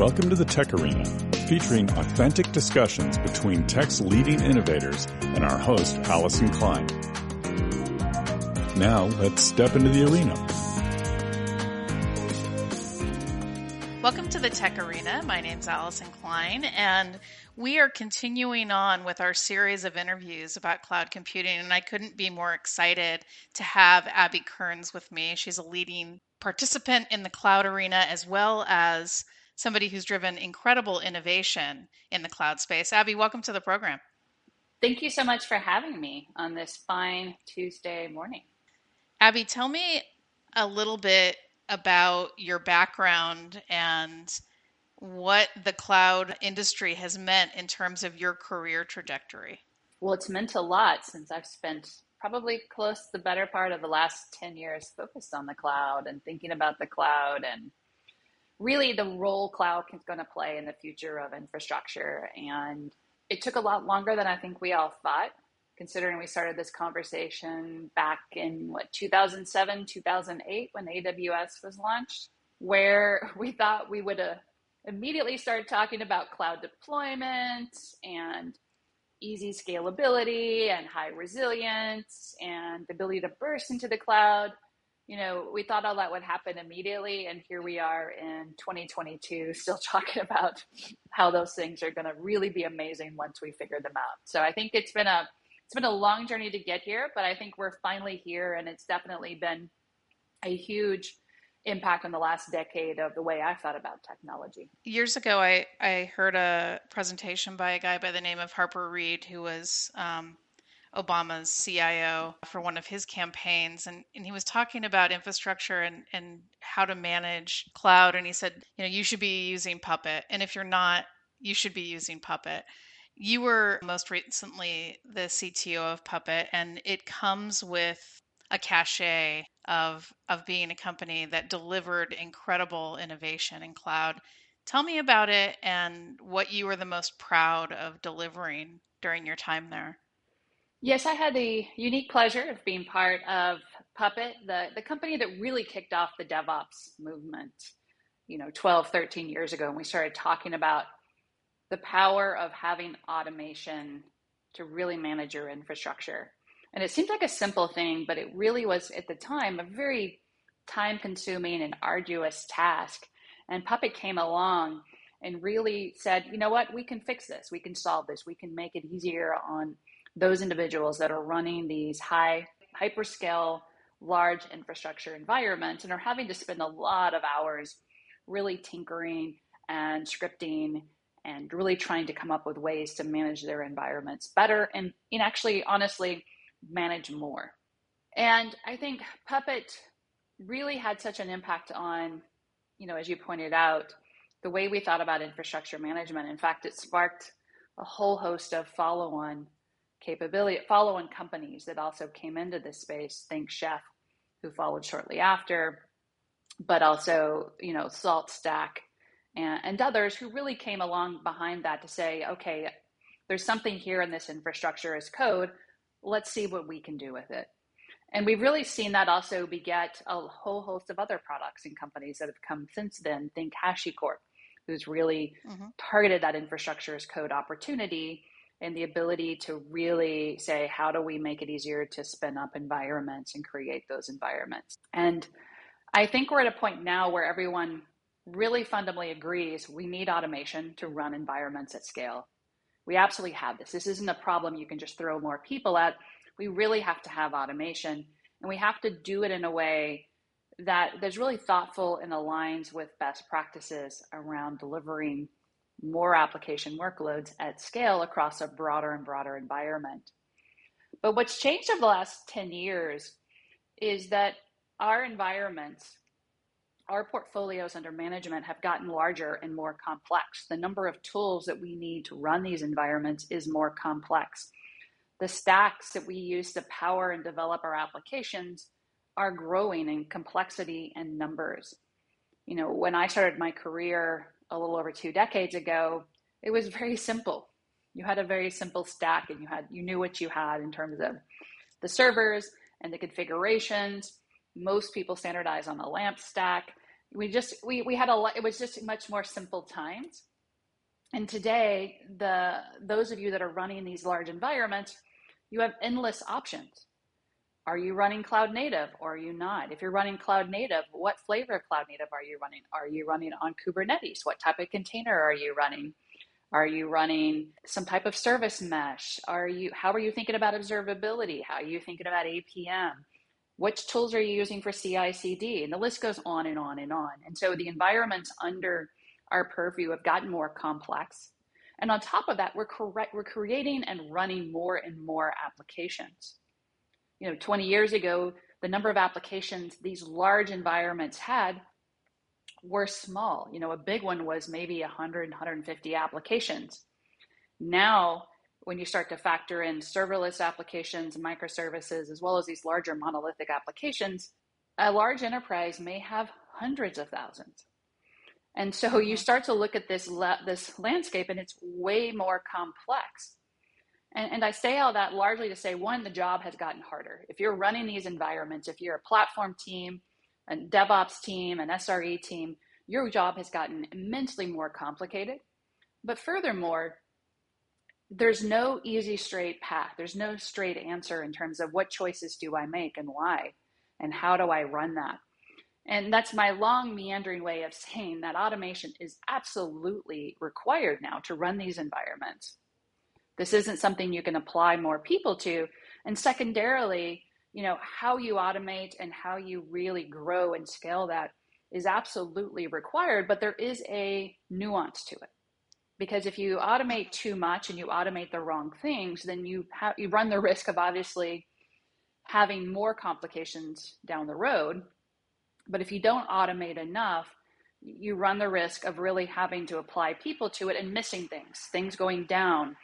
Welcome to the Tech Arena, featuring authentic discussions between tech's leading innovators and our host, Allyson Klein. Now, let's step into the arena. Welcome to the Tech Arena. My name is Allyson Klein, and we are continuing on with our series of interviews about cloud computing. And I couldn't be more excited to have Abby Kearns with me. She's a leading participant in the cloud arena as well as somebody who's driven incredible innovation in the cloud space. Abby, welcome to the program. Thank you so much for having me on this fine Tuesday morning. Abby, tell me a little bit about your background and what the cloud industry has meant in terms of your career trajectory. Well, it's meant a lot since I've spent probably close the better part of the last 10 years focused on the cloud and thinking about the cloud and really the role cloud is going to play in the future of infrastructure. And it took a lot longer than I think we all thought, considering we started this conversation back in what 2007, 2008 when AWS was launched, where we thought we would uh, immediately start talking about cloud deployment and easy scalability and high resilience and the ability to burst into the cloud you know, we thought all that would happen immediately, and here we are in 2022, still talking about how those things are going to really be amazing once we figure them out. So I think it's been a it's been a long journey to get here, but I think we're finally here, and it's definitely been a huge impact on the last decade of the way I thought about technology. Years ago, I, I heard a presentation by a guy by the name of Harper Reed, who was um, Obama's CIO for one of his campaigns, and, and he was talking about infrastructure and, and how to manage cloud. And he said, you know, you should be using Puppet, and if you're not, you should be using Puppet. You were most recently the CTO of Puppet, and it comes with a cachet of of being a company that delivered incredible innovation in cloud. Tell me about it and what you were the most proud of delivering during your time there. Yes, I had the unique pleasure of being part of Puppet, the, the company that really kicked off the DevOps movement, you know, 12, 13 years ago. And we started talking about the power of having automation to really manage your infrastructure. And it seemed like a simple thing, but it really was at the time a very time consuming and arduous task. And Puppet came along and really said, you know what, we can fix this, we can solve this, we can make it easier on those individuals that are running these high hyperscale large infrastructure environments and are having to spend a lot of hours really tinkering and scripting and really trying to come up with ways to manage their environments better and, and actually honestly manage more. And i think puppet really had such an impact on you know as you pointed out the way we thought about infrastructure management. In fact it sparked a whole host of follow-on capability, follow on companies that also came into this space. Think Chef, who followed shortly after, but also, you know, SaltStack and, and others who really came along behind that to say, okay, there's something here in this infrastructure as code. Let's see what we can do with it. And we've really seen that also beget a whole host of other products and companies that have come since then. Think HashiCorp, who's really mm-hmm. targeted that infrastructure as code opportunity and the ability to really say, how do we make it easier to spin up environments and create those environments? And I think we're at a point now where everyone really fundamentally agrees we need automation to run environments at scale. We absolutely have this. This isn't a problem you can just throw more people at. We really have to have automation, and we have to do it in a way that that is really thoughtful and aligns with best practices around delivering more application workloads at scale across a broader and broader environment. But what's changed over the last 10 years is that our environments, our portfolios under management have gotten larger and more complex. The number of tools that we need to run these environments is more complex. The stacks that we use to power and develop our applications are growing in complexity and numbers. You know, when I started my career a little over two decades ago, it was very simple. You had a very simple stack and you had you knew what you had in terms of the servers and the configurations. Most people standardize on the LAMP stack we just we we had a lot it was just much more simple times and today the those of you that are running these large environments you have endless options are you running cloud native or are you not if you're running cloud native what flavor of cloud native are you running are you running on kubernetes what type of container are you running are you running some type of service mesh are you how are you thinking about observability how are you thinking about apm which tools are you using for CI CD? And the list goes on and on and on. And so the environments under our purview have gotten more complex. And on top of that, we're, correct, we're creating and running more and more applications. You know, 20 years ago, the number of applications these large environments had were small. You know, a big one was maybe 100, 150 applications. Now when you start to factor in serverless applications, microservices, as well as these larger monolithic applications, a large enterprise may have hundreds of thousands. And so you mm-hmm. start to look at this la- this landscape, and it's way more complex. And, and I say all that largely to say one, the job has gotten harder. If you're running these environments, if you're a platform team, a DevOps team, an SRE team, your job has gotten immensely more complicated. But furthermore, there's no easy straight path. There's no straight answer in terms of what choices do I make and why, and how do I run that. And that's my long meandering way of saying that automation is absolutely required now to run these environments. This isn't something you can apply more people to. And secondarily, you know, how you automate and how you really grow and scale that is absolutely required, but there is a nuance to it because if you automate too much and you automate the wrong things then you have you run the risk of obviously having more complications down the road but if you don't automate enough you run the risk of really having to apply people to it and missing things things going down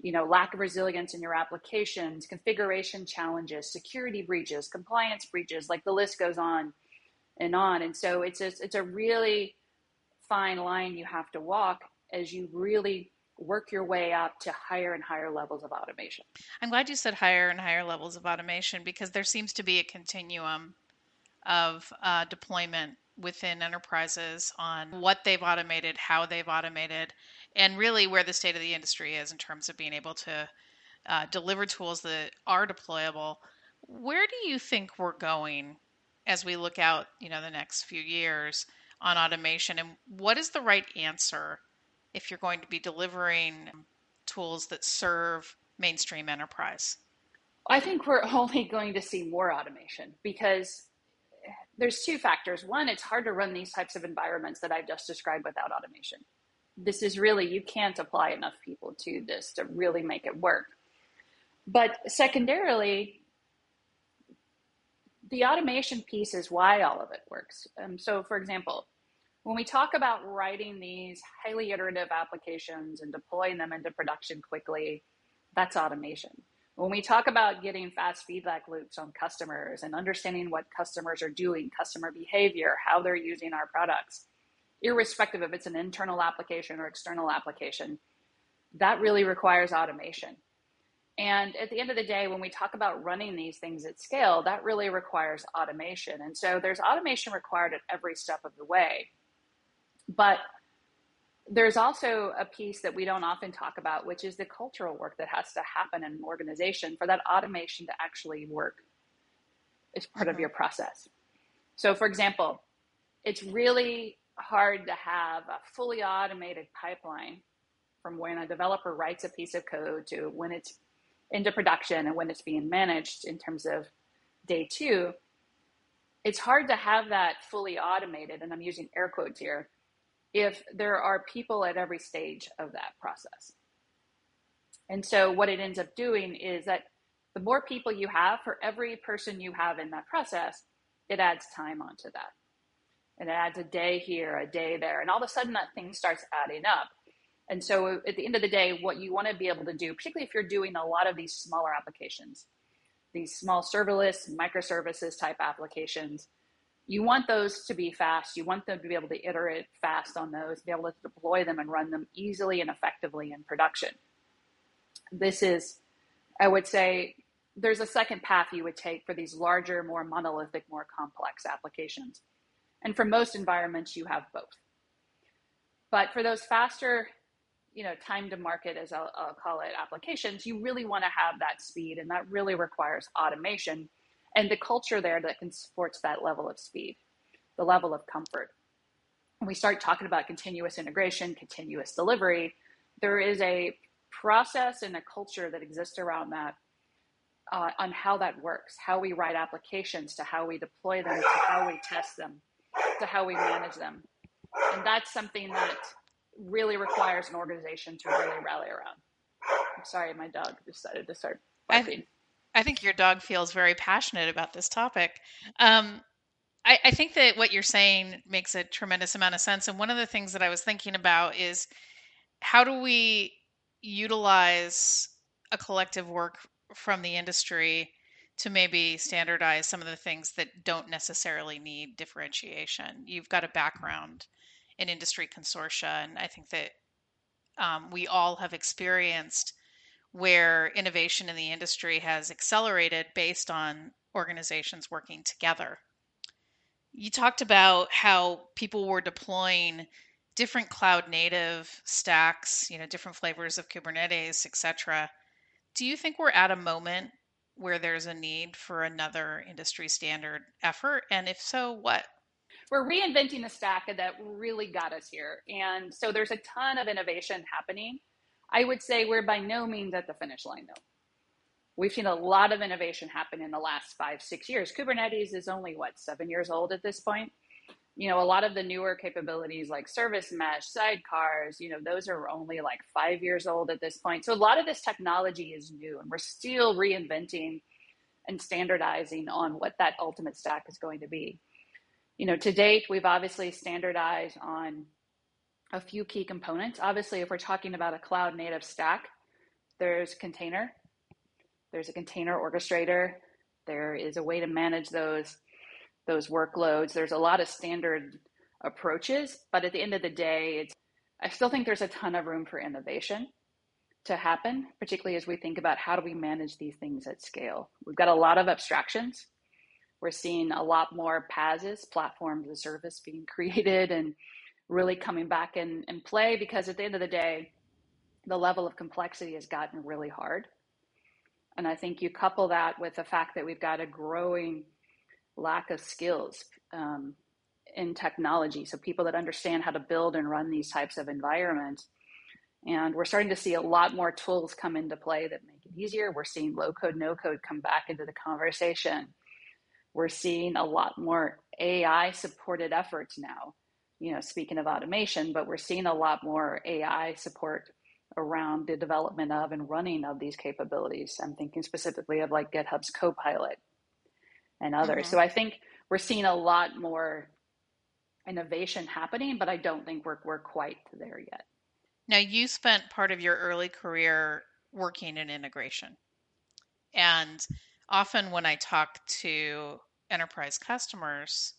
you know lack of resilience in your applications configuration challenges security breaches compliance breaches like the list goes on and on and so it's a, it's a really fine line you have to walk as you really work your way up to higher and higher levels of automation. I'm glad you said higher and higher levels of automation because there seems to be a continuum of uh, deployment within enterprises on what they've automated, how they've automated, and really where the state of the industry is in terms of being able to uh, deliver tools that are deployable. Where do you think we're going as we look out, you know, the next few years on automation, and what is the right answer if you're going to be delivering tools that serve mainstream enterprise? I think we're only going to see more automation because there's two factors. One, it's hard to run these types of environments that I've just described without automation. This is really, you can't apply enough people to this to really make it work. But secondarily, the automation piece is why all of it works. Um, so, for example, when we talk about writing these highly iterative applications and deploying them into production quickly, that's automation. When we talk about getting fast feedback loops on customers and understanding what customers are doing, customer behavior, how they're using our products, irrespective if it's an internal application or external application, that really requires automation. And at the end of the day, when we talk about running these things at scale, that really requires automation. And so there's automation required at every step of the way. But there's also a piece that we don't often talk about, which is the cultural work that has to happen in an organization for that automation to actually work as part of mm-hmm. your process. So, for example, it's really hard to have a fully automated pipeline from when a developer writes a piece of code to when it's into production and when it's being managed in terms of day two. It's hard to have that fully automated, and I'm using air quotes here, if there are people at every stage of that process. And so what it ends up doing is that the more people you have for every person you have in that process, it adds time onto that. And it adds a day here, a day there. And all of a sudden that thing starts adding up. And so at the end of the day, what you want to be able to do, particularly if you're doing a lot of these smaller applications, these small serverless microservices type applications, you want those to be fast. You want them to be able to iterate fast on those, be able to deploy them and run them easily and effectively in production. This is, I would say, there's a second path you would take for these larger, more monolithic, more complex applications. And for most environments, you have both. But for those faster, you know, time to market, as I'll, I'll call it, applications, you really want to have that speed, and that really requires automation and the culture there that can support that level of speed, the level of comfort. When we start talking about continuous integration, continuous delivery, there is a process and a culture that exists around that uh, on how that works, how we write applications, to how we deploy them, to how we test them, to how we manage them. And that's something that really requires an organization to really rally around. I'm sorry, my dog decided to start barking. I, think your dog feels very passionate about this topic. Um, I, I think that what you're saying makes a tremendous amount of sense. And one of the things that I was thinking about is how do we utilize a collective work from the industry to maybe standardize some of the things that don't necessarily need differentiation. You've got a background in industry consortia, and I think that um, we all have experienced where innovation in the industry has accelerated based on organizations working together. You talked about how people were deploying different cloud native stacks, you know, different flavors of Kubernetes, etc. Do you think we're at a moment where there's a need for another industry standard effort? And if so, what? We're reinventing the stack that really got us here. And so there's a ton of innovation happening. I would say we're by no means at the finish line, though. We've seen a lot of innovation happen in the last five, six years. Kubernetes is only, what, seven years old at this point? you know, a lot of the newer capabilities like service mesh, sidecars, you know, those are only like five years old at this point. So a lot of this technology is new and we're still reinventing and standardizing on what that ultimate stack is going to be. You know, to date, we've obviously standardized on a few key components. Obviously, if we're talking about a cloud native stack, there's container, there's a container orchestrator, there is a way to manage those those workloads. There's a lot of standard approaches, but at the end of the day, it's I still think there's a ton of room for innovation to happen, particularly as we think about how do we manage these things at scale. We've got a lot of abstractions. We're seeing a lot more PaaS, platforms as service, being created and really coming back in, in play because at the end of the day, the level of complexity has gotten really hard. And I think you couple that with the fact that we've got a growing lack of skills um, in technology. So people that understand how to build and run these types of environments. And we're starting to see a lot more tools come into play that make it easier. We're seeing low code, no code come back into the conversation. We're seeing a lot more AI supported efforts now. You know, speaking of automation, but we're seeing a lot more AI support around the development of and running of these capabilities. I'm thinking specifically of like GitHub's Copilot and others. Mm-hmm. So I think we're seeing a lot more innovation happening, but I don't think we're we're quite there yet. Now you spent part of your early career working in integration. And often when I talk to enterprise customers,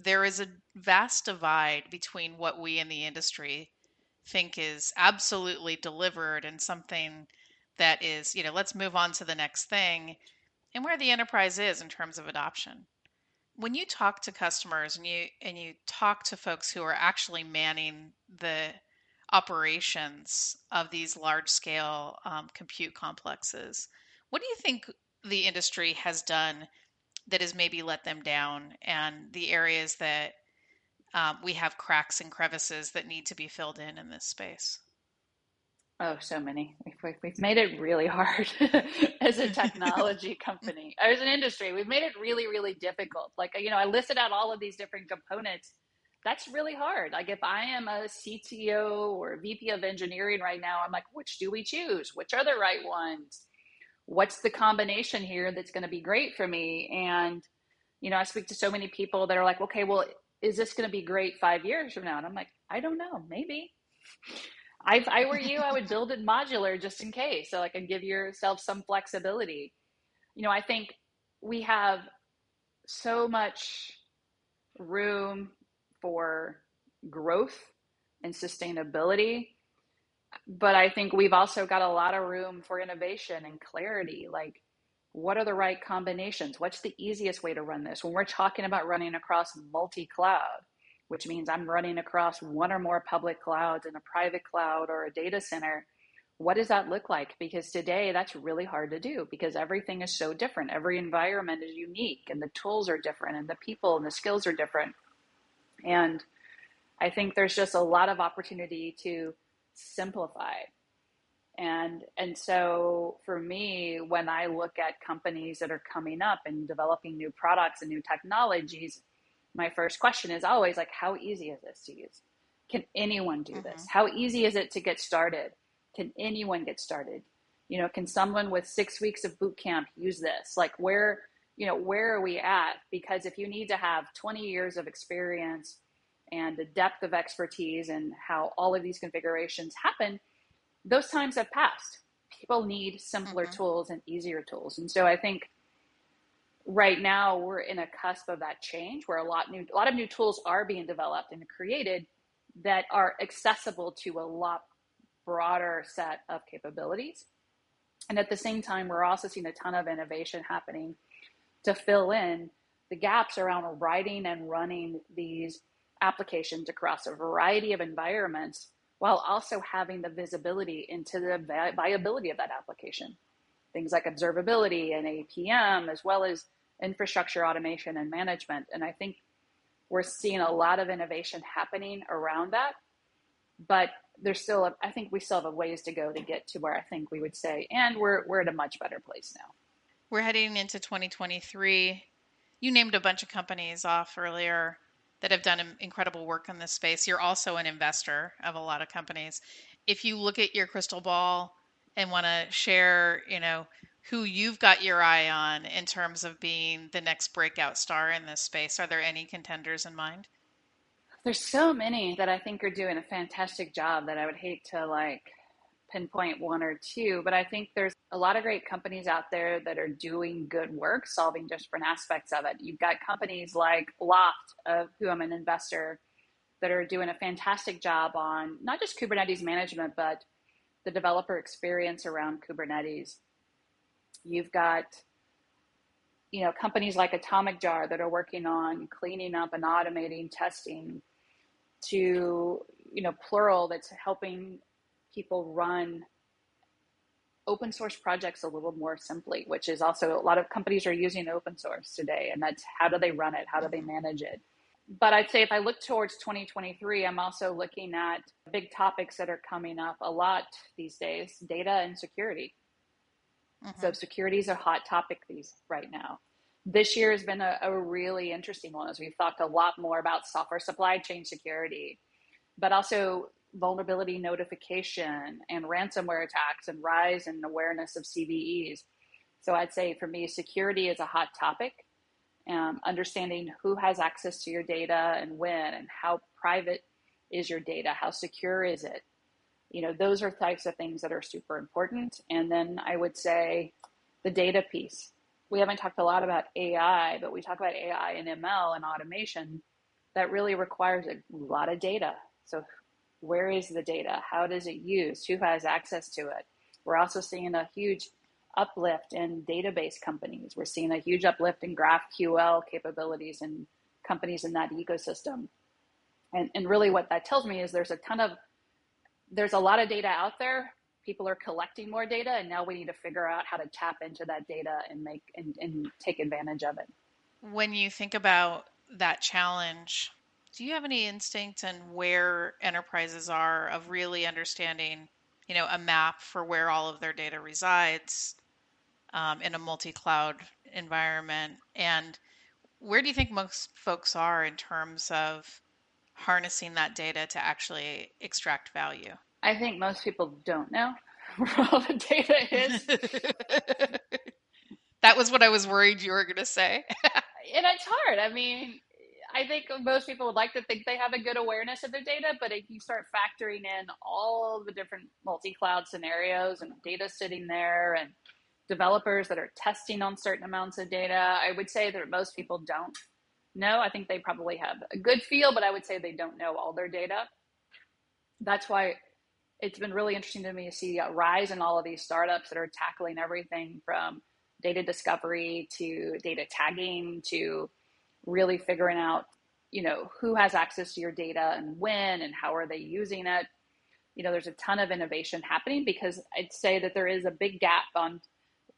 there is a vast divide between what we in the industry think is absolutely delivered and something that is, you know, let's move on to the next thing and where the enterprise is in terms of adoption. When you talk to customers and you and you talk to folks who are actually manning the operations of these large scale um, compute complexes, what do you think the industry has done that has maybe let them down, and the areas that um, we have cracks and crevices that need to be filled in in this space? Oh, so many. We've, we've made it really hard as a technology company, as an industry. We've made it really, really difficult. Like, you know, I listed out all of these different components. That's really hard. Like, if I am a CTO or VP of engineering right now, I'm like, which do we choose? Which are the right ones? What's the combination here that's going to be great for me? And, you know, I speak to so many people that are like, okay, well, is this going to be great five years from now? And I'm like, I don't know, maybe. I, if I were you, I would build it modular just in case, so I can give yourself some flexibility. You know, I think we have so much room for growth and sustainability, but I think we've also got a lot of room for innovation and clarity. Like what are the right combinations? What's the easiest way to run this? When we're talking about running across multi cloud, which means I'm running across one or more public clouds in a private cloud or a data center, what does that look like? Because today that's really hard to do because everything is so different. Every environment is unique and the tools are different and the people and the skills are different. And I think there's just a lot of opportunity to simplify. And and so for me when i look at companies that are coming up and developing new products and new technologies my first question is always like how easy is this to use? Can anyone do mm-hmm. this how easy is it to get started? Can anyone get started? You know can someone with six weeks of boot camp use this? Like where you know where are we at? Because if you need to have 20 years of experience and the depth of expertise and how all of these configurations happen those times have passed. People need simpler mm-hmm. tools and easier tools. And so I think right now we're in a cusp of that change where a lot new a lot of new tools are being developed and created that are accessible to a lot broader set of capabilities. And at the same time, we're also seeing a ton of innovation happening to fill in the gaps around writing and running these applications across a variety of environments while also having the visibility into the viability of that application. Things like observability and APM, as well as infrastructure automation and management. And I think we're seeing a lot of innovation happening around that. But there's still, a, I think we still have a ways to go to get to where I think we would say, and we're, we're at a much better place now. We're heading into 2023. You named a bunch of companies off earlier that have done incredible work in this space. You're also an investor of a lot of companies. If you look at your crystal ball and want to share, you know, who you've got your eye on in terms of being the next breakout star in this space, are there any contenders in mind? There's so many that I think are doing a fantastic job that I would hate to like pinpoint one or two, but I think there's a lot of great companies out there that are doing good work solving different aspects of it. You've got companies like Loft, of who I'm an investor, that are doing a fantastic job on not just Kubernetes management, but the developer experience around Kubernetes. You've got you know companies like Atomic Jar that are working on cleaning up and automating testing to you know plural that's helping people run open source projects a little more simply, which is also a lot of companies are using open source today. And that's how do they run it? How do they manage it? But I'd say if I look towards 2023, I'm also looking at big topics that are coming up a lot these days data and security. Mm-hmm. So, security is a hot topic these right now. This year has been a, a really interesting one as we've talked a lot more about software supply chain security, but also vulnerability notification and ransomware attacks and rise in awareness of CVEs. So I'd say for me, security is a hot topic. Um, understanding who has access to your data and when, and how private is your data, how secure is it. You know, those are types of things that are super important. And then I would say the data piece. We haven't talked a lot about AI, but we talk about AI and ML and automation that really requires a lot of data. So where is the data? How does it use? Who has access to it? We're also seeing a huge uplift in database companies. We're seeing a huge uplift in GraphQL capabilities and companies in that ecosystem. And, and really what that tells me is there's a ton of, there's a lot of data out there. People are collecting more data and now we need to figure out how to tap into that data and make and, and take advantage of it. When you think about that challenge, do you have any instinct on where enterprises are of really understanding, you know, a map for where all of their data resides um, in a multi-cloud environment? And where do you think most folks are in terms of harnessing that data to actually extract value? I think most people don't know where all the data is. that was what I was worried you were going to say. and it's hard. I mean, I think most people would like to think they have a good awareness of their data, but if you start factoring in all the different multi-cloud scenarios and data sitting there and developers that are testing on certain amounts of data, I would say that most people don't know. I think they probably have a good feel, but I would say they don't know all their data. That's why it's been really interesting to me to see a rise in all of these startups that are tackling everything from data discovery to data tagging to really figuring out, you know, who has access to your data and when and how are they using it. You know, there's a ton of innovation happening because I'd say that there is a big gap on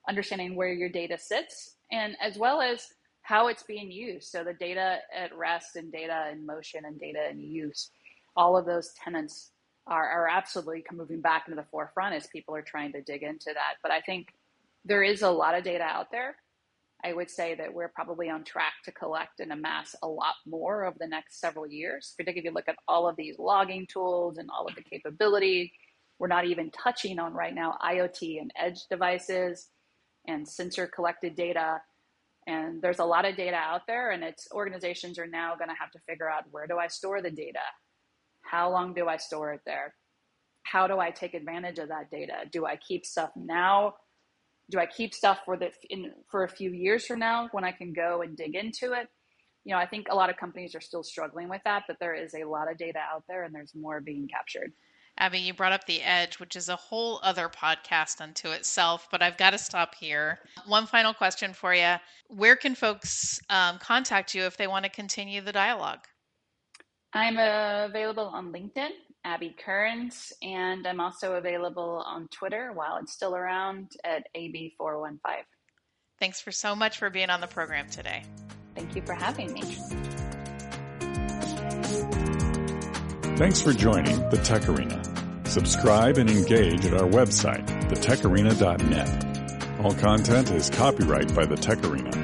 understanding where your data sits and as well as how it's being used. So the data at rest and data in motion and data in use, all of those tenants are, are absolutely moving back into the forefront as people are trying to dig into that. But I think there is a lot of data out there. I would say that we're probably on track to collect and amass a lot more over the next several years. Particularly if you look at all of these logging tools and all of the capability, we're not even touching on right now IoT and edge devices and sensor collected data. And there's a lot of data out there, and it's organizations are now going to have to figure out where do I store the data? How long do I store it there? How do I take advantage of that data? Do I keep stuff now? Do I keep stuff for the in, for a few years from now when I can go and dig into it? You know, I think a lot of companies are still struggling with that, but there is a lot of data out there, and there's more being captured. Abby, you brought up the edge, which is a whole other podcast unto itself, but I've got to stop here. One final question for you Where can folks um, contact you if they want to continue the dialogue? I'm uh, available on LinkedIn, Abby Kearns, and I'm also available on Twitter while it's still around at AB415. Thanks for so much for being on the program today. Thank you for having me. Thanks for joining the Tech Arena. Subscribe and engage at our website, thetecharena.net. All content is copyright by the Tech Arena.